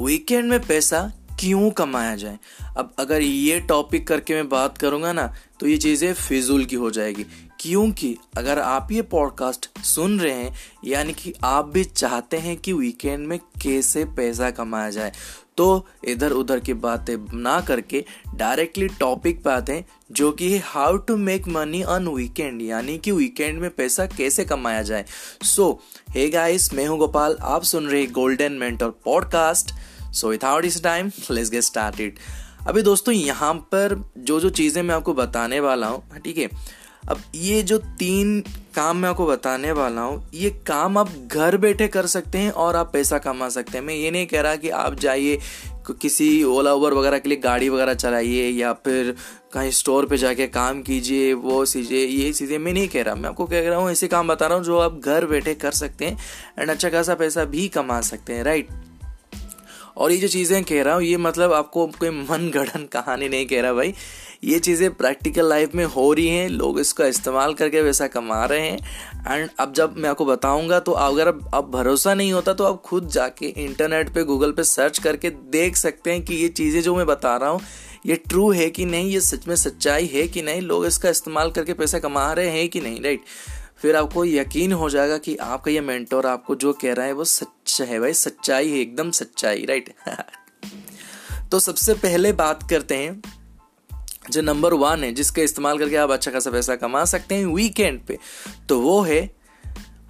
Weekend में पैसा क्यों कमाया जाए? अब अगर ये टॉपिक करके मैं बात करूँगा ना तो ये चीज़ें फिजूल की हो जाएगी। क्योंकि अगर आप ये पॉडकास्ट सुन रहे हैं, यानी कि आप भी चाहते हैं कि वीकेंड में कैसे पैसा कमाया जाए तो इधर उधर की बातें ना करके डायरेक्टली टॉपिक पे आते हैं, जो कि है how to make money on weekend यानी कि वीकेंड में पैसा कैसे कमाया जाए। सो हे गाइस मैं हूँ गोपाल, आप सुन रहे golden mentor podcast so without इस टाइम लेट्स गेट स्टार्टेड अभी दोस्तों, यहाँ पर जो जो चीज़ें मैं आपको बताने वाला हूँ, ठीक है? अब ये जो तीन काम मैं आपको बताने वाला हूँ, ये काम आप घर बैठे कर सकते हैं और आप पैसा कमा सकते हैं। मैं ये नहीं कह रहा कि आप जाइए किसी ओला उबर वगैरह के लिए गाड़ी वगैरह चलाइए या फिर कहीं स्टोर पे जाके काम कीजिए, वो चीज़ें, ये चीज़ें मैं नहीं कह रहा। मैं आपको कह रहा हूँ, ऐसे काम बता रहा हूँ जो आप घर बैठे कर सकते हैं एंड अच्छा खासा पैसा भी कमा सकते हैं, राइट? और ये जो चीज़ें कह रहा हूँ, ये मतलब आपको कोई मन कहानी नहीं कह रहा भाई। ये चीज़ें प्रैक्टिकल लाइफ में हो रही हैं, लोग इसका इस्तेमाल करके वैसा कमा रहे हैं। एंड अब जब मैं आपको बताऊँगा तो अगर अब भरोसा नहीं होता तो आप खुद जाके इंटरनेट पे गूगल पे सर्च करके देख सकते हैं कि ये चीज़ें जो मैं बता रहा हूँ, ये ट्रू है कि नहीं, ये सच में सच्चाई है कि नहीं, लोग इसका इस्तेमाल करके पैसा कमा रहे हैं कि नहीं राइट फिर आपको यकीन हो जाएगा कि आपका ये मेंटोर आपको जो कह रहा है, वो सच है भाई, सच्चाई है, एकदम सच्चाई राइट तो सबसे पहले बात करते हैं जो नंबर वन है, जिसका इस्तेमाल करके आप अच्छा खासा पैसा कमा सकते हैं वीकेंड पे तो वो है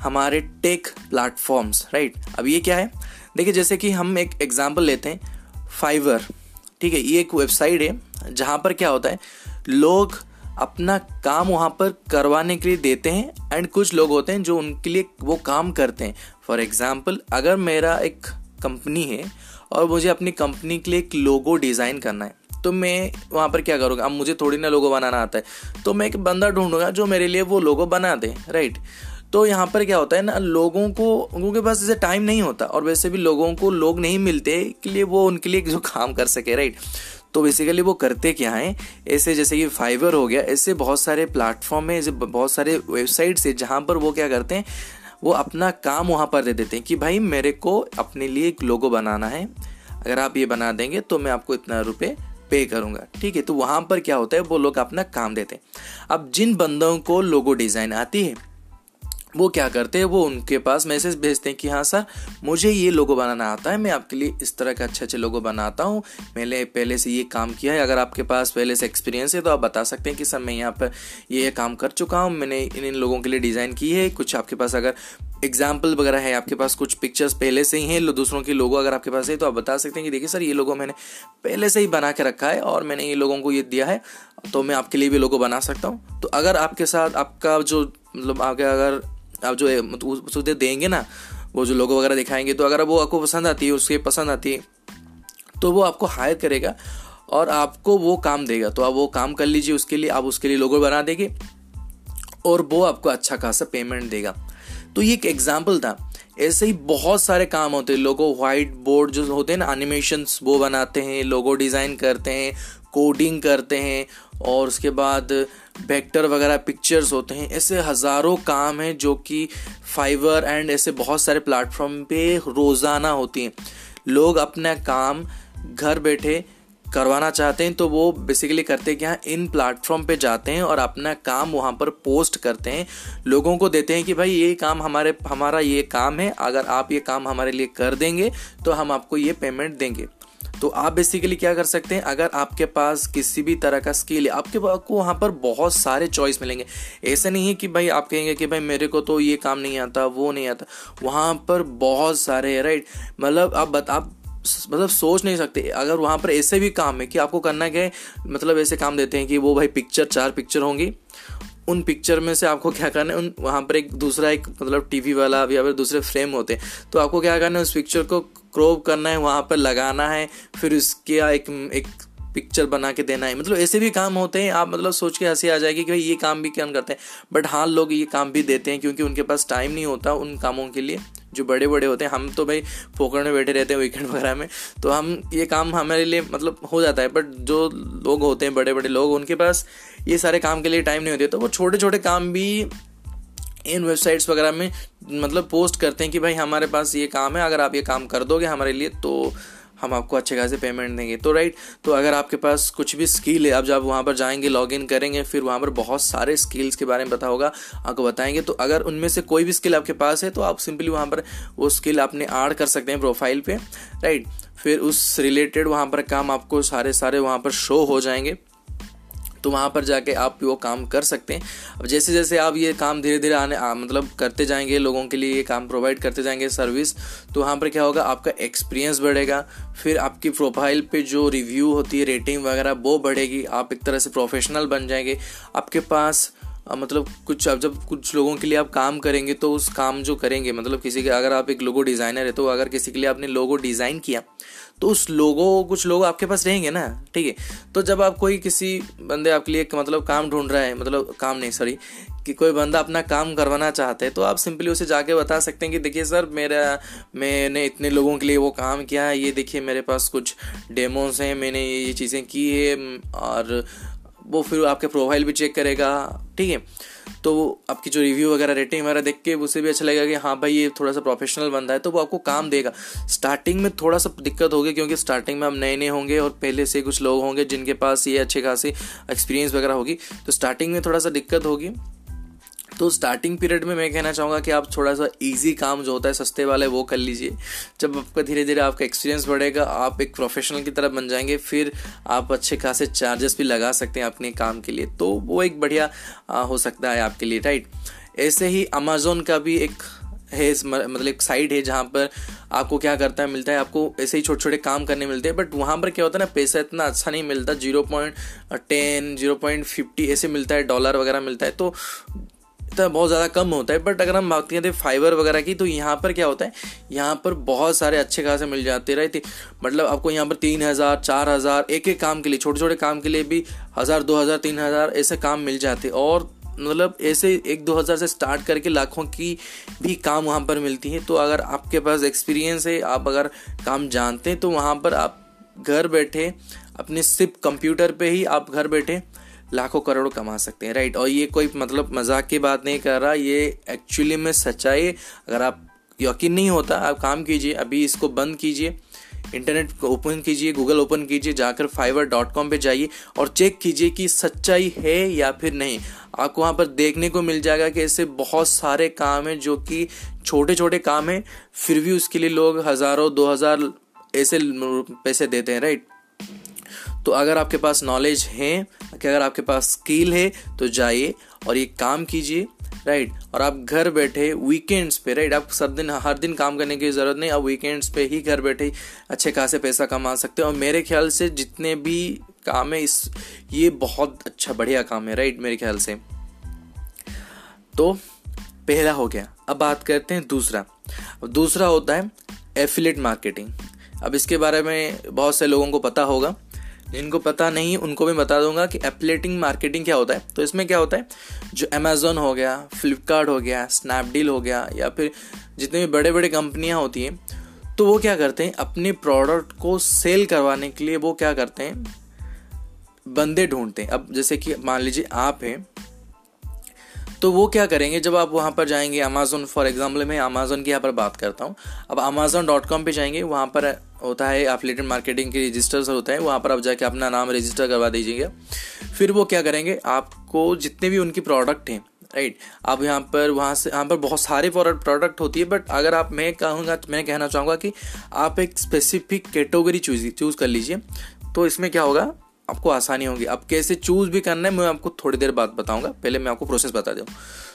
हमारे टेक प्लेटफॉर्म्स राइट अब ये क्या है? देखिए, जैसे कि हम एक एग्जांपल लेते हैं फाइवर ठीक है? ये एक वेबसाइट है, जहाँ पर क्या होता है, लोग अपना काम वहाँ पर करवाने के लिए देते हैं एंड कुछ लोग होते हैं जो उनके लिए वो काम करते हैं। फॉर एग्ज़ाम्पल अगर मेरा एक कंपनी है, और मुझे अपनी कंपनी के लिए एक लोगो डिज़ाइन करना है तो मैं वहाँ पर क्या करूँगा? अब मुझे थोड़ी ना लोगो बनाना आता है। तो मैं एक बंदा ढूंढूँगा जो मेरे लिए वो लोगो बना दे राइट तो यहाँ पर क्या होता है ना, लोगों को, उनके पास जैसे टाइम नहीं होता और वैसे भी लोगों को लोग नहीं मिलते के लिए वो उनके लिए जो काम कर सके राइट तो बेसिकली वो करते क्या हैं? ऐसे जैसे कि फाइवर हो गया, ऐसे बहुत सारे प्लेटफॉर्म है, ऐसे बहुत सारे वेबसाइट्स है जहाँ पर वो क्या करते हैं, वो अपना काम वहाँ पर दे देते हैं कि भाई मेरे को अपने लिए एक लोगो बनाना है। अगर आप ये बना देंगे तो मैं आपको इतना रुपये पे करूँगा, ठीक है? तो वहाँ पर क्या होता है, वो लोग अपना काम देते हैं। अब जिन बंदों को लोगो डिज़ाइन आती है वो क्या करते हैं, वो उनके पास मैसेज भेजते हैं कि हाँ सर, मुझे ये लोगो बनाना आता है, मैं आपके लिए इस तरह के अच्छे अच्छे लोगो बनाता हूँ। मैंने पहले से ये काम किया है, अगर आपके पास पहले से एक्सपीरियंस है तो आप बता सकते हैं कि, सर, मैं यहाँ पर ये काम कर चुका हूँ, मैंने इन इन लोगों के लिए डिज़ाइन की है। कुछ आपके पास अगर एग्ज़ाम्पल वगैरह है, आपके पास कुछ पिक्चर्स पहले से ही हैं दूसरों के लोगो अगर आपके पास है तो आप बता सकते हैं कि, देखिए सर, ये लोगो मैंने पहले से ही बना के रखा है और मैंने ये लोगों को ये दिया है तो मैं आपके लिए भी लोगो बना सकता हूँ। तो अगर आपके साथ आपका जो मतलब आगे अगर आप जो मतलब देंगे ना, वो जो लोगो वगैरह दिखाएँगे तो अगर वो आपको पसंद आती है, उसके पसंद आती है तो वो आपको हायर करेगा और आपको वो काम देगा। तो आप वो काम कर लीजिए उसके लिए, आप उसके लिए लोगो बना देंगे और वो आपको अच्छा खासा पेमेंट देगा। तो ये एक एग्ज़ाम्पल था। ऐसे ही बहुत सारे काम होते हैं, लोगो व्हाइट बोर्ड जो होते हैं ना एनिमेशन वो बनाते हैं लोगो डिज़ाइन करते हैं कोडिंग करते हैं और उसके बाद वेक्टर वगैरह पिक्चर्स होते हैं। ऐसे हज़ारों काम हैं जो कि फाइवर एंड ऐसे बहुत सारे प्लेटफॉर्म पे रोज़ाना होती हैं। लोग अपना काम घर बैठे करवाना चाहते हैं तो वो बेसिकली करते क्या इन प्लेटफॉर्म पे जाते हैं और अपना काम वहाँ पर पोस्ट करते हैं। लोगों को देते हैं कि भाई, ये काम हमारे, हमारा ये काम है। अगर आप ये काम हमारे लिए कर देंगे तो हम आपको ये पेमेंट देंगे। तो आप बेसिकली क्या कर सकते हैं, अगर आपके पास किसी भी तरह का स्किल है, आपके आपको वहाँ पर बहुत सारे चॉइस मिलेंगे। ऐसे नहीं है कि भाई आप कहेंगे कि भाई मेरे को तो ये काम नहीं आता, वो नहीं आता। वहाँ पर बहुत सारे राइट मतलब आप बता, आप मतलब सोच नहीं सकते। अगर वहाँ पर ऐसे भी काम है कि आपको करना क्या है मतलब ऐसे काम देते हैं कि वो भाई पिक्चर चार पिक्चर होंगी। उन पिक्चर में से आपको क्या करना है? उन, वहाँ पर एक दूसरा एक मतलब टीवी वाला या फिर दूसरे फ्रेम होते हैं। तो आपको क्या करना है? उस पिक्चर को क्रॉप करना है, वहाँ पर लगाना है, फिर उसके एक एक पिक्चर बना के देना है। मतलब ऐसे भी काम होते हैं, आप मतलब सोच के हँसी आ जाएगी कि भाई ये काम भी क्या करते हैं? बट हाँ लोग ये काम भी देते हैं क्योंकि उनके पास टाइम नहीं होता उन कामों के लिए। जो बड़े बड़े होते हैं, हम तो भाई पोखर में बैठे रहते हैं वीकेंड वगैरह में तो हम ये काम हमारे लिए मतलब हो जाता है बट जो लोग होते हैं बड़े बड़े लोग, उनके पास ये सारे काम के लिए टाइम नहीं होते तो वो छोटे छोटे काम भी इन वेबसाइट्स वगैरह में मतलब पोस्ट करते हैं कि भाई हमारे पास ये काम है, अगर आप ये काम कर दोगे हमारे लिए तो हम आपको अच्छे खासे पेमेंट देंगे। तो राइट तो अगर आपके पास कुछ भी स्किल है अब जब वहाँ पर जाएँगे लॉग इन करेंगे, फिर वहाँ पर बहुत सारे स्किल्स के बारे में पता होगा, आपको बताएँगे। तो अगर उनमें से कोई भी स्किल आपके पास है तो आप सिंपली वहाँ पर वो स्किल आपने ऐड कर सकते हैं प्रोफ़ाइल पे राइट फिर उस रिलेटेड वहाँ पर काम आपको सारे सारे वहाँ पर शो हो जाएँगे। तो वहाँ पर जाके आप वो काम कर सकते हैं। अब जैसे जैसे आप ये काम धीरे धीरे आने आ, मतलब करते जाएँगे लोगों के लिए ये काम प्रोवाइड करते जाएँगे सर्विस तो वहाँ पर क्या होगा आपका एक्सपीरियंस बढ़ेगा। फिर आपकी प्रोफ़ाइल पे जो रिव्यू होती है रेटिंग वगैरह वो बढ़ेगी। आप एक तरह से प्रोफेशनल बन जाएँगे। आपके पास मतलब कुछ, अब जब कुछ लोगों के लिए आप काम करेंगे तो उस काम जो करेंगे मतलब किसी के, अगर आप एक लोगो डिज़ाइनर है तो अगर किसी के लिए आपने लोगो डिज़ाइन किया तो उस लोगो कुछ लोग आपके पास रहेंगे ना, ठीक है? तो जब आप कोई किसी बंदे आपके लिए मतलब काम ढूंढ रहा है मतलब काम नहीं सॉरी कि कोई बंदा अपना काम करवाना चाहते हैं तो आप सिंपली उसे जाके बता सकते हैं कि, देखिए सर, मेरा, मैंने इतने लोगों के लिए वो काम किया है, ये देखिए मेरे पास कुछ डेमोस हैं, मैंने ये चीज़ें की है, और वो फिर आपके प्रोफ़ाइल भी चेक करेगा ठीक है? तो आपकी जो रिव्यू वगैरह रेटिंग वगैरह देख के उसे भी अच्छा लगेगा कि हाँ भाई ये थोड़ा सा प्रोफेशनल बंदा है तो वो आपको काम देगा। स्टार्टिंग में थोड़ा सा दिक्कत होगी क्योंकि स्टार्टिंग में हम नए नए होंगे और पहले से कुछ लोग होंगे जिनके पास ये अच्छे खासी एक्सपीरियंस वगैरह होगी। तो स्टार्टिंग में थोड़ा सा दिक्कत होगी। तो स्टार्टिंग पीरियड में मैं कहना चाहूँगा कि आप थोड़ा सा इजी काम जो होता है, सस्ते वाले, वो कर लीजिए। जब आपका धीरे धीरे आपका एक्सपीरियंस बढ़ेगा, आप एक प्रोफेशनल की तरह बन जाएँगे, फिर आप अच्छे खासे चार्जेस भी लगा सकते हैं अपने काम के लिए। तो वो एक बढ़िया हो सकता है आपके लिए राइट ऐसे ही अमेजोन का भी एक है, इस मतलब एक साइट है, जहाँ पर आपको क्या करता है, मिलता है, आपको ऐसे ही छोटे छोटे काम करने मिलते हैं बट वहाँ पर क्या होता है ना, पैसा इतना अच्छा नहीं मिलता zero point ten zero point fifty ऐसे मिलता है डॉलर वगैरह मिलता है तो इतना बहुत ज़्यादा कम होता है बट अगर हम बात करें फाइबर वगैरह की तो यहाँ पर क्या होता है? यहाँ पर बहुत सारे अच्छे खासे मिल जाते रहते मतलब आपको यहाँ पर तीन हज़ार, चार हज़ार, एक एक काम के लिए छोटे छोटे काम के लिए भी हज़ार, दो हज़ार, तीन हज़ार ऐसे काम मिल जाते और मतलब ऐसे एक, दो हज़ार से स्टार्ट करके लाखों की भी काम वहाँ पर मिलती है। तो अगर आपके पास एक्सपीरियंस है, आप अगर काम जानते हैं तो वहाँ पर आप घर बैठे, अपने सिर्फ़ कंप्यूटर पे ही आप घर बैठे लाखों करोड़ कमा सकते हैं राइट और ये कोई मतलब मज़ाक की बात नहीं कर रहा, ये एक्चुअली में सच्चाई, अगर आप यकीन नहीं होता, आप काम कीजिए, अभी इसको बंद कीजिए इंटरनेट को ओपन कीजिए गूगल ओपन कीजिए, जाकर फाइवर डॉट कॉम पर जाइए और चेक कीजिए कि सच्चाई है या फिर नहीं। आपको वहाँ पर देखने को मिल जाएगा कि ऐसे बहुत सारे काम हैं जो कि छोटे छोटे काम हैं, फिर भी उसके लिए लोग हज़ारों, दो हज़ार ऐसे पैसे देते हैं राइट तो अगर आपके पास नॉलेज है, कि अगर आपके पास स्किल है तो जाइए और ये काम कीजिए राइट और आप घर बैठे वीकेंड्स पे राइट आप सब दिन, हर दिन काम करने की ज़रूरत नहीं, आप वीकेंड्स पे ही घर बैठे अच्छे खासे पैसा कमा सकते हो। और मेरे ख्याल से जितने भी काम है, इस, ये बहुत अच्छा बढ़िया काम है राइट मेरे ख्याल से। तो पहला हो गया। अब बात करते हैं दूसरा। दूसरा होता है एफिलेट मार्केटिंग अब इसके बारे में बहुत से लोगों को पता होगा। जिनको पता नहीं, उनको मैं बता दूँगा कि एपलेटिंग मार्केटिंग क्या होता है। तो इसमें क्या होता है? जो अमेजोन हो गया फ्लिपकार्ट हो गया स्नैपडील हो गया, या फिर जितने भी बड़े बड़े कंपनियाँ होती हैं तो वो क्या करते हैं? अपने प्रोडक्ट को सेल करवाने के लिए वो क्या करते हैं? बंदे ढूंढते हैं। अब जैसे कि मान लीजिए आप हैं तो वो क्या करेंगे? जब आप वहाँ पर जाएँगे अमेजोन फॉर एग्ज़ाम्पल मैं अमेजोन की यहाँ पर बात करता हूँ। अब अमेजोन डॉट कॉम पर जाएँगे, वहाँ पर होता है एफिलेटेड मार्केटिंग के रजिस्टर्स होता है, वहाँ पर आप जाके अपना नाम रजिस्टर करवा दीजिएगा। फिर वो क्या करेंगे, आपको जितने भी उनकी प्रोडक्ट हैं राइट आप यहाँ पर, वहाँ से, यहाँ पर बहुत सारे प्रोडक्ट होती है बट अगर आप, मैं कहूँगा तो मैं कहना चाहूँगा कि आप एक स्पेसिफिक कैटेगरी चूज़ चूज़ कर लीजिए तो इसमें क्या होगा, आपको आसानी होगी। अब कैसे चूज़ भी करना है, मैं आपको थोड़ी देर बाद बताऊँगा, पहले मैं आपको प्रोसेस बता दूँ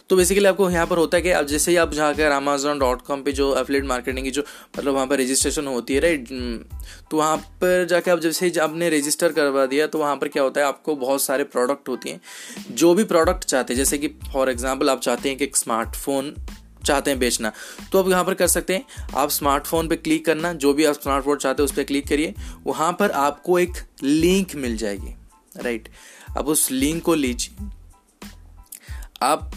तो बेसिकली आपको यहाँ पर होता है कि अब जैसे ही आप जाकर अमेजोन डॉट कॉम पर जो एफलेट मार्केटिंग की जो मतलब वहाँ पर रजिस्ट्रेशन होती है राइट तो वहाँ पर जाकर आप जैसे ही आपने रजिस्टर करवा दिया तो वहाँ पर क्या होता है, आपको बहुत सारे प्रोडक्ट होती हैं। जो भी प्रोडक्ट चाहते हैं, जैसे कि फॉर एग्ज़ाम्पल आप चाहते हैं कि एक स्मार्टफ़ोन चाहते हैं बेचना तो आप यहाँ पर कर सकते हैं। आप स्मार्टफ़ोन पे क्लिक करना, जो भी आप स्मार्टफ़ोन चाहते हैं उस पर क्लिक करिए। वहाँ पर आपको एक लिंक मिल जाएगी राइट अब उस लिंक को लीजिए। आप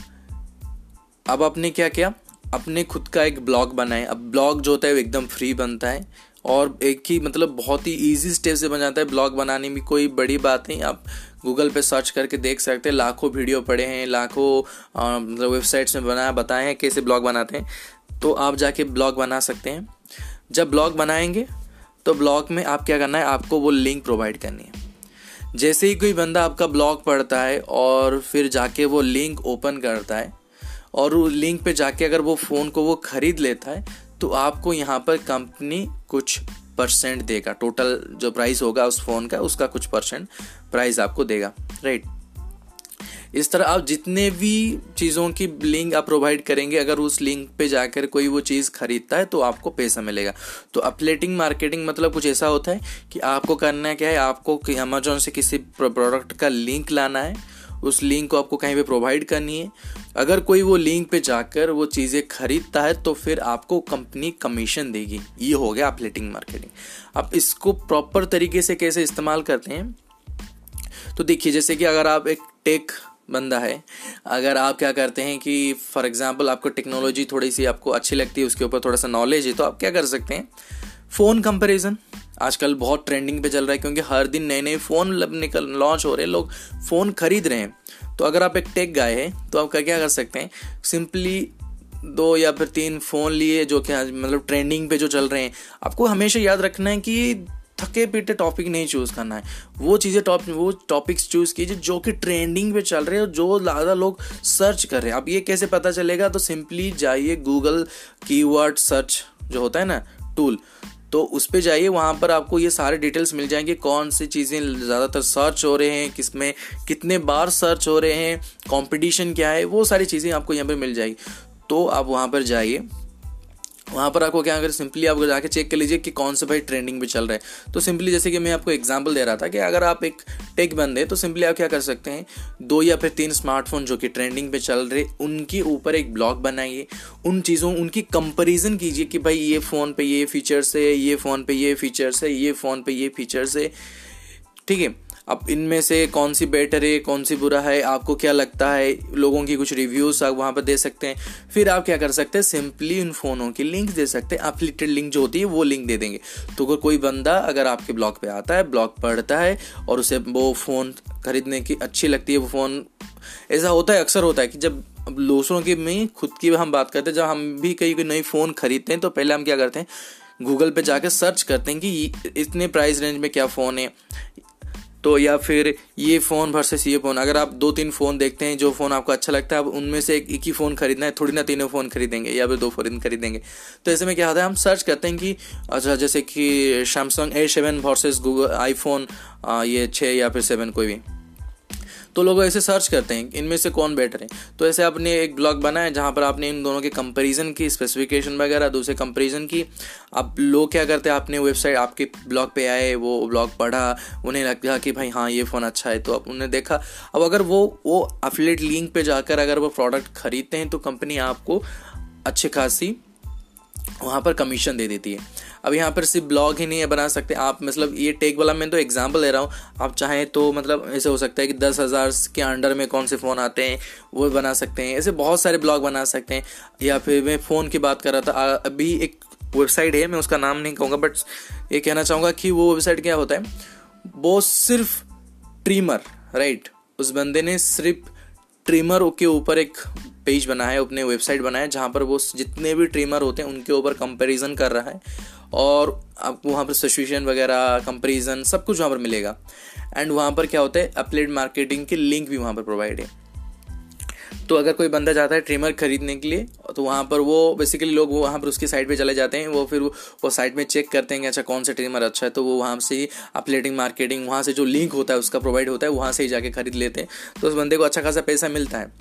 अब आपने क्या किया? अपने खुद का एक ब्लॉग बनाए। अब ब्लॉग जो होता है वो एकदम फ्री बनता है और एक ही मतलब बहुत ही इजी स्टेप से बन जाता है। ब्लॉग बनाने में कोई बड़ी बात नहीं। आप गूगल पे सर्च करके देख सकते हैं। लाखों वीडियो पड़े हैं, लाखों मतलब वेबसाइट्स में बनाया, बताए हैं कैसे ब्लॉग बनाते हैं। तो आप जाके ब्लॉग बना सकते हैं। जब ब्लॉग बनाएँगे तो ब्लॉग में आप क्या करना है? आपको वो लिंक प्रोवाइड करनी है। जैसे ही कोई बंदा आपका ब्लॉग पढ़ता है और फिर जाके वो लिंक ओपन करता है और वो लिंक पे जाके अगर वो फ़ोन को वो ख़रीद लेता है तो आपको यहाँ पर कंपनी कुछ परसेंट देगा। टोटल जो प्राइस होगा उस फ़ोन का, उसका कुछ परसेंट प्राइस आपको देगा। राइट इस तरह आप जितने भी चीज़ों की लिंक आप प्रोवाइड करेंगे, अगर उस लिंक पे जाकर कोई वो चीज़ खरीदता है तो आपको पैसा मिलेगा। तो अपलेटिंग मार्केटिंग मतलब कुछ ऐसा होता है कि आपको करना क्या है, आपको अमेजोन से किसी प्रोडक्ट का लिंक लाना है, उस लिंक को आपको कहीं पे प्रोवाइड करनी है अगर कोई वो लिंक पे जाकर वो चीज़ें खरीदता है तो फिर आपको कंपनी कमीशन देगी। ये हो गया अपलेटिंग मार्केटिंग अब इसको प्रॉपर तरीके से कैसे इस्तेमाल करते हैं? तो देखिए, जैसे कि अगर आप एक टेक बंदा है, अगर आप क्या करते हैं कि फॉर एग्जांपल आपको टेक्नोलॉजी थोड़ी सी आपको अच्छी लगती है, उसके ऊपर थोड़ा सा नॉलेज है तो आप क्या कर सकते हैं? फ़ोन कंपैरिजन आजकल बहुत ट्रेंडिंग पे चल रहा है क्योंकि हर दिन नए नए फ़ोन निकल लॉन्च हो रहे हैं, लोग फ़ोन खरीद रहे हैं। तो अगर आप एक टेक गाय है तो आप क्या कर सकते हैं? सिंपली दो या फिर तीन फ़ोन लिए जो कि मतलब ट्रेंडिंग पे जो चल रहे हैं। आपको हमेशा याद रखना है कि थके पीटे टॉपिक नहीं चूज़ करना है। वो चीज़ें टॉप वो टॉपिक्स चूज़ कीजिए जो कि ट्रेंडिंग पे चल रहे हैं और जो ज़्यादा लोग सर्च कर रहे हैं। अब ये कैसे पता चलेगा? तो सिंपली जाइए गूगल कीवर्ड सर्च जो होता है ना टूल तो उस पर जाइए, वहाँ पर आपको ये सारे डिटेल्स मिल जाएँगे, कौन सी चीज़ें ज़्यादातर सर्च हो रहे हैं किसमें कितने बार सर्च हो रहे हैं कंपटीशन क्या है, वो सारी चीज़ें आपको यहाँ पर मिल जाएगी। तो आप वहाँ पर जाइए। वहाँ पर आपको क्या, अगर सिंपली आप जाके चेक कर लीजिए कि कौन से भाई ट्रेंडिंग पे चल रहे हैं। तो सिंपली जैसे कि मैं आपको एग्जांपल दे रहा था कि अगर आप एक टेक बंदे तो सिंपली आप क्या कर सकते हैं, दो या फिर तीन स्मार्टफ़ोन जो कि ट्रेंडिंग पे चल रहे, उनके ऊपर एक ब्लॉग बनाइए। उन चीज़ों, उनकी कंपेरिजन कीजिए कि भाई ये फ़ोन पे ये फीचर्स है, ये फ़ोन पे ये फीचर्स है, ये फ़ोन पे ये फीचर्स है। ठीक है? अब इनमें से कौन सी बेटर है, कौन सी बुरा है, आपको क्या लगता है? लोगों की कुछ रिव्यूज़ आप वहाँ पर दे सकते हैं। फिर आप क्या कर सकते हैं? सिंपली उन फ़ोनों की लिंक दे सकते हैं। अफिलेटेड लिंक जो होती है, वो लिंक दे देंगे। तो अगर कोई बंदा अगर आपके ब्लॉग पे आता है ब्लॉग पढ़ता है और उसे वो फ़ोन खरीदने की अच्छी लगती है, वो फ़ोन ऐसा होता है, अक्सर होता है कि जब दूसरों की में खुद की हम बात करते हैं, जब हम भी कहीं कोई नई फ़ोन खरीदते हैं तो पहले हम क्या करते हैं? गूगल पे जाकर सर्च करते हैं कि इतने प्राइस रेंज में क्या फ़ोन है। तो या फिर ये फ़ोन वर्सेस ये फ़ोन। अगर आप दो तीन फ़ोन देखते हैं जो फ़ोन आपको अच्छा लगता है अब उनमें से एक, एक ही फ़ोन खरीदना है थोड़ी ना तीनों फ़ोन खरीदेंगे या फिर दो फ़ोन खरीदेंगे। तो ऐसे में क्या होता है हम सर्च करते हैं कि अच्छा जैसे कि Samsung A seven versus Google iPhone ये छः या फिर सेवन कोई भी। तो लोग ऐसे सर्च करते हैं, इनमें से कौन बेटर है? तो ऐसे आपने एक ब्लॉग बनाया जहाँ पर आपने इन दोनों के कंपेरिजन की स्पेसिफिकेशन वगैरह, दूसरे कंपेरिजन की। अब लोग क्या करते हैं, आपने वेबसाइट आपके ब्लॉग पे आए, वो ब्लॉग पढ़ा, उन्हें लगा कि भाई हाँ ये फ़ोन अच्छा है तो अब उन्हें देखा। अब अगर वो वो अफिलेट लिंक पे जाकर अगर वो प्रोडक्ट खरीदते हैं तो कंपनी आपको अच्छी खासी वहाँ पर कमीशन दे देती है। अब यहाँ पर सिर्फ़ ब्लॉग ही नहीं है, बना सकते आप। मतलब ये टेक वाला मैं तो एग्ज़ाम्पल दे रहा हूँ। आप चाहें तो मतलब ऐसे हो सकता है कि दस हज़ार के अंडर में कौन से फ़ोन आते हैं, वो बना सकते हैं। ऐसे बहुत सारे ब्लॉग बना सकते हैं। या फिर मैं फ़ोन की बात कर रहा था अभी एक वेबसाइट है, मैं उसका नाम नहीं कहूँगा बट ये कहना चाहूँगा कि वो वेबसाइट क्या होता है? वो सिर्फ़ ट्रीमर राइट उस बंदे ने सिर्फ़ ट्रिमर के ऊपर एक पेज बनाया है, अपने वेबसाइट बनाया है, जहाँ पर वो जितने भी ट्रिमर होते हैं, उनके ऊपर कंपैरिजन कर रहा है। और आपको वहाँ पर सिचुएशन वगैरह कंपेरिजन सब कुछ वहाँ पर मिलेगा। एंड वहाँ पर क्या होता है अपलेट मार्केटिंग के लिंक भी वहाँ पर प्रोवाइड है। तो अगर कोई बंदा जाता है ट्रिमर खरीदने के लिए तो वहाँ पर वो बेसिकली लोग वो वहाँ पर उसकी साइट पे चले जाते हैं। वो फिर वो, वो साइट में चेक करते हैं कि अच्छा कौन सा ट्रिमर अच्छा है तो वो वहाँ से ही अपलेटिंग मार्केटिंग वहाँ से जो लिंक होता है उसका प्रोवाइड होता है वहाँ से ही जाके खरीद लेते हैं। तो उस बंदे को अच्छा खासा पैसा मिलता है।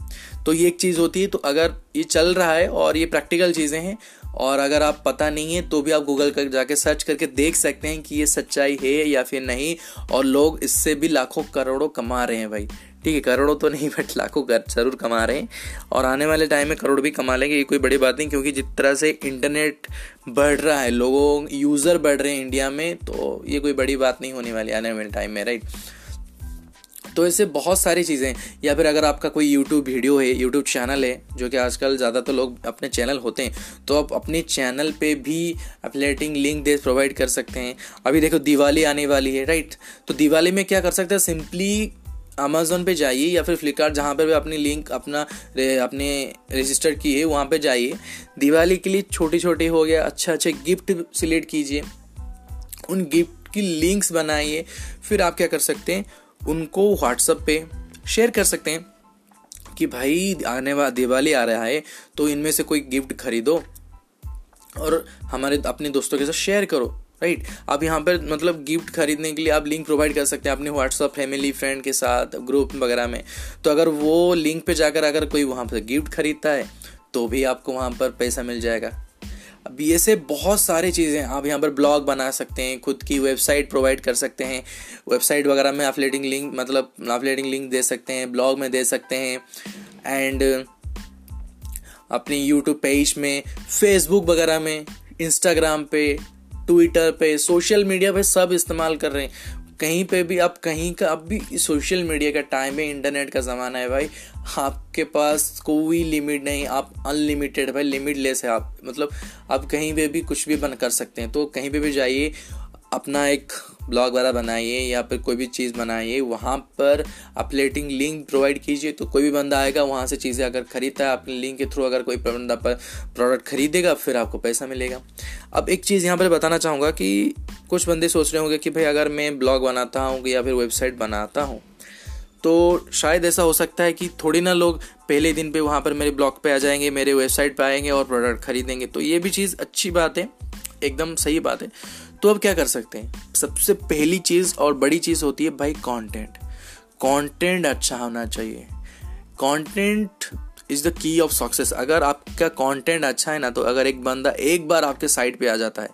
तो ये एक चीज़ होती है तो अगर ये चल रहा है और ये प्रैक्टिकल चीज़ें हैं और अगर आप पता नहीं है तो भी आप गूगल कर जाके सर्च करके देख सकते हैं कि ये सच्चाई है या फिर नहीं, और लोग इससे भी लाखों करोड़ों कमा रहे हैं भाई। ठीक है, करोड़ों तो नहीं बट लाखों ज़रूर कमा रहे हैं। और आने वाले टाइम में करोड़ भी कमा लेंगे, ये कोई बड़ी बात नहीं, क्योंकि जिस तरह से इंटरनेट बढ़ रहा है, लोगों यूज़र बढ़ रहे हैं इंडिया में तो ये कोई बड़ी बात नहीं होने वाली आने वाले टाइम में राइट तो ऐसे बहुत सारी चीज़ें या फिर अगर आपका कोई यूट्यूब वीडियो है यूट्यूब चैनल है, जो कि आजकल ज़्यादातर लोग अपने चैनल होते हैं तो आप अपने चैनल पे भी अपलेटिंग लिंक दे प्रोवाइड कर सकते हैं। अभी देखो, दिवाली आने वाली है राइट तो दिवाली में क्या कर सकते हैं? सिंपली अमेज़ोन पे जाइए या फिर फ्लिपकार्ट जहाँ पर भी अपनी लिंक अपना अपने रजिस्टर की है, वहाँ पे जाइए। दिवाली के लिए छोटी छोटी हो गया अच्छा अच्छे गिफ्ट सिलेक्ट कीजिए। उन गिफ्ट की लिंक्स बनाइए। फिर आप क्या कर सकते हैं? उनको व्हाट्सअप पे शेयर कर सकते हैं कि भाई, आने वाला दिवाली आ रहा है तो इनमें से कोई गिफ्ट खरीदो और हमारे अपने दोस्तों के साथ शेयर करो राइट? आप यहाँ पर मतलब गिफ्ट खरीदने के लिए आप लिंक प्रोवाइड कर सकते हैं अपने व्हाट्सअप फैमिली फ्रेंड के साथ ग्रुप वगैरह में तो अगर वो लिंक पे जाकर अगर कोई वहाँ पर गिफ्ट खरीदता है तो भी आपको वहाँ पर पैसा मिल जाएगा अब ये से बहुत सारी चीज़ें आप यहाँ पर ब्लॉग बना सकते हैं, खुद की वेबसाइट प्रोवाइड कर सकते हैं। वेबसाइट वगैरह में अपलेटिंग लिंक मतलब अपलेटिंग लिंक दे सकते हैं ब्लॉग में दे सकते हैं। एंड अपनी यूट्यूब पेज में फेसबुक वगैरह में इंस्टाग्राम पे ट्विटर पे सोशल मीडिया पे सब इस्तेमाल कर रहे हैं। कहीं पे भी, आप कहीं का, अब भी सोशल मीडिया का टाइम है इंटरनेट का ज़माना है भाई। आपके पास कोई लिमिट नहीं, आप अनलिमिटेड भाई लिमिटलेस है आप। मतलब आप कहीं पे भी कुछ भी बन कर सकते हैं। तो कहीं पे भी जाइए अपना एक ब्लॉग वगैरह बनाइए या फिर कोई भी चीज़ बनाइए, वहाँ पर अपलेटिंग लिंक प्रोवाइड कीजिए तो कोई भी बंदा आएगा, वहाँ से चीज़ें अगर खरीदता है, अपने लिंक के थ्रू अगर कोई बंदा पर प्रोडक्ट खरीदेगा, फिर आपको पैसा मिलेगा। अब एक चीज़ यहाँ पर बताना चाहूँगा कि कुछ बंदे सोच रहे होंगे कि भाई अगर मैं ब्लॉग बनाता हूँ या फिर वेबसाइट बनाता हूँ तो शायद ऐसा हो सकता है कि थोड़ी ना लोग पहले दिन पे वहाँ पर मेरे ब्लॉग पे आ जाएँगे, मेरे वेबसाइट पे आएँगे और प्रोडक्ट खरीदेंगे। तो ये भी चीज़ अच्छी बात है, एकदम सही बात है। तो अब क्या कर सकते हैं? सबसे पहली चीज़ और बड़ी चीज़ होती है भाई कंटेंट कंटेंट अच्छा होना चाहिए. कंटेंट इज़ द की ऑफ़ सक्सेस अगर आपका कंटेंट अच्छा है ना तो अगर एक बंदा एक बार आपके साइट पे आ जाता है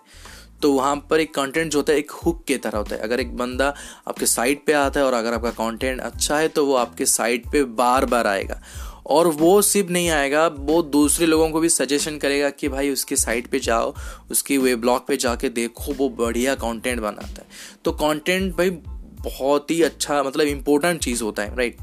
तो वहाँ पर एक कंटेंट जो होता है, एक हुक की तरह होता है. अगर एक बंदा आपके साइट पे आता है और अगर आपका कंटेंट अच्छा है तो वो आपके साइट पे बार बार आएगा. और वो सिर्फ़ नहीं आएगा, वो दूसरे लोगों को भी सजेशन करेगा कि भाई उसके साइट पे जाओ, उसकी वे ब्लॉग पे जाके देखो, वो बढ़िया कंटेंट बनाता है। तो कंटेंट भाई बहुत ही अच्छा मतलब इम्पोर्टेंट चीज़ होता है राइट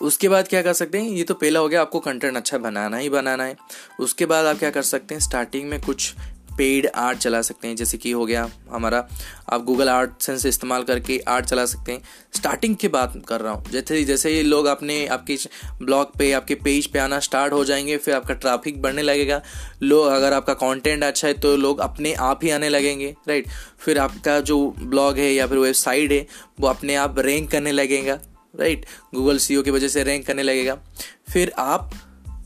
उसके बाद क्या कर सकते हैं? ये तो पहला हो गया, आपको कंटेंट अच्छा बनाना ही बनाना है। उसके बाद आप क्या कर सकते हैं? स्टार्टिंग में कुछ पेड आर्ट चला सकते हैं, जैसे कि हो गया हमारा, आप गूगल आर्ट सेंस इस्तेमाल करके आर्ट चला सकते हैं। स्टार्टिंग की बात कर रहा हूँ, जैसे जैसे ही लोग अपने, आपके ब्लॉग पे, आपके पेज पे आना स्टार्ट हो जाएँगे, फिर आपका ट्रैफ़िक बढ़ने लगेगा। लोग अगर आपका कंटेंट अच्छा है तो लोग अपने आप ही आने लगेंगे राइट फिर आपका जो ब्लॉग है या फिर वेबसाइट है, वो अपने आप रैंक करने लगेगा राइट गूगल सीओ की वजह से रैंक करने लगेगा। फिर आप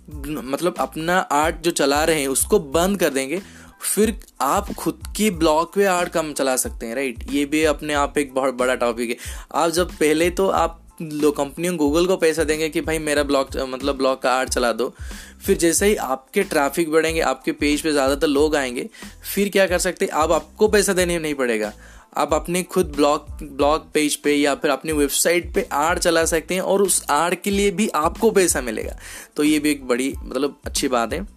मतलब अपना आर्ट जो चला रहे हैं, उसको बंद कर देंगे। फिर आप खुद की ब्लॉग पे आर्ट कम चला सकते हैं राइट ये भी अपने आप एक बहुत बड़ा टॉपिक है। आप जब पहले तो आप लो कंपनियों गूगल को पैसा देंगे कि भाई मेरा ब्लॉग मतलब ब्लॉग का आर्ट चला दो। फिर जैसे ही आपके ट्रैफ़िक बढ़ेंगे, आपके पेज पे ज़्यादातर लोग आएँगे, फिर क्या कर सकते आप आपको पैसा देने नहीं पड़ेगा। आप अपने खुद ब्लॉग ब्लॉग पेज पे या फिर अपनी वेबसाइट पे आर्ट चला सकते हैं और उस आर्ट के लिए भी आपको पैसा मिलेगा। तो ये भी एक बड़ी मतलब अच्छी बात है।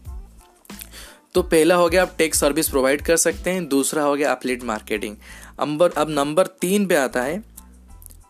तो पहला हो गया आप टेक सर्विस प्रोवाइड कर सकते हैं, दूसरा हो गया अपलेट मार्केटिंग अंबर अब नंबर तीन पे आता है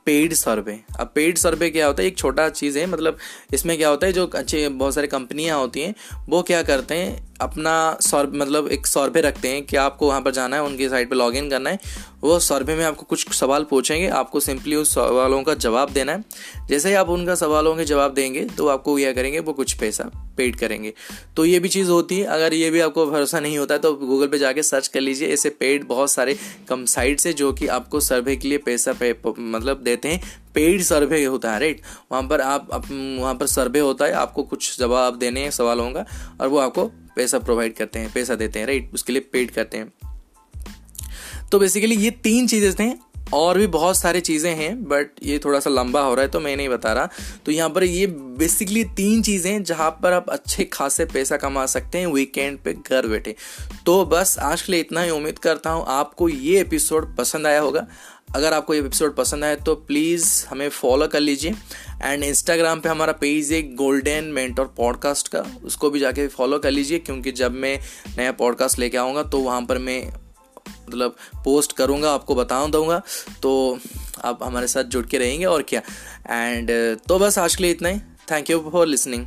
पेड सर्वे अब पेड सर्वे क्या होता है? एक छोटा चीज़ है मतलब इसमें क्या होता है, जो अच्छे बहुत सारी कंपनियाँ होती हैं, वो क्या करते हैं अपना सर्व मतलब एक सर्वे रखते हैं कि आपको वहाँ पर जाना है, उनकी साइट पर लॉग इन करना है। वो सर्वे में आपको कुछ सवाल पूछेंगे, आपको सिंपली उस सवालों का जवाब देना है। जैसे ही आप उनका सवालों के जवाब देंगे तो आपको यह करेंगे, वो कुछ पैसा पेड करेंगे। तो ये भी चीज़ होती है, अगर ये भी आपको भरोसा नहीं होता है तो गूगल पे जाके सर्च कर लीजिए। ऐसे पेड बहुत सारे कम साइट्स है, जो कि आपको सर्वे के लिए पैसा पे मतलब देते हैं। पेड सर्वे होता है राइट वहाँ पर आप वहाँ पर सर्वे होता है, आपको कुछ जवाब देने हैं सवालों का, और वो आपको पैसा प्रोवाइड करते हैं, पैसा देते हैं राइट उसके लिए पेड करते हैं। तो बेसिकली ये तीन चीज़ें थे, और भी बहुत सारी चीज़ें हैं बट ये थोड़ा सा लंबा हो रहा है तो मैं नहीं बता रहा। तो यहाँ पर ये बेसिकली तीन चीज़ें जहाँ पर आप अच्छे खासे पैसा कमा सकते हैं वीकेंड पे घर बैठे। तो बस आज के लिए इतना ही, उम्मीद करता हूँ आपको ये एपिसोड पसंद आया होगा। अगर आपको ये एपिसोड पसंद आए तो प्लीज़ हमें फॉलो कर लीजिए। एंड इंस्टाग्राम पे हमारा पेज है गोल्डन मेंटोर पॉडकास्ट का। उसको भी जाके फॉलो कर लीजिए, क्योंकि जब मैं नया पॉडकास्ट लेके आऊँगा तो वहाँ पर मैं मतलब पोस्ट करूँगा, आपको बता दूँगा। तो आप हमारे साथ जुड़ के रहेंगे और क्या। एंड तो बस आज के लिए इतना ही। Thank you for listening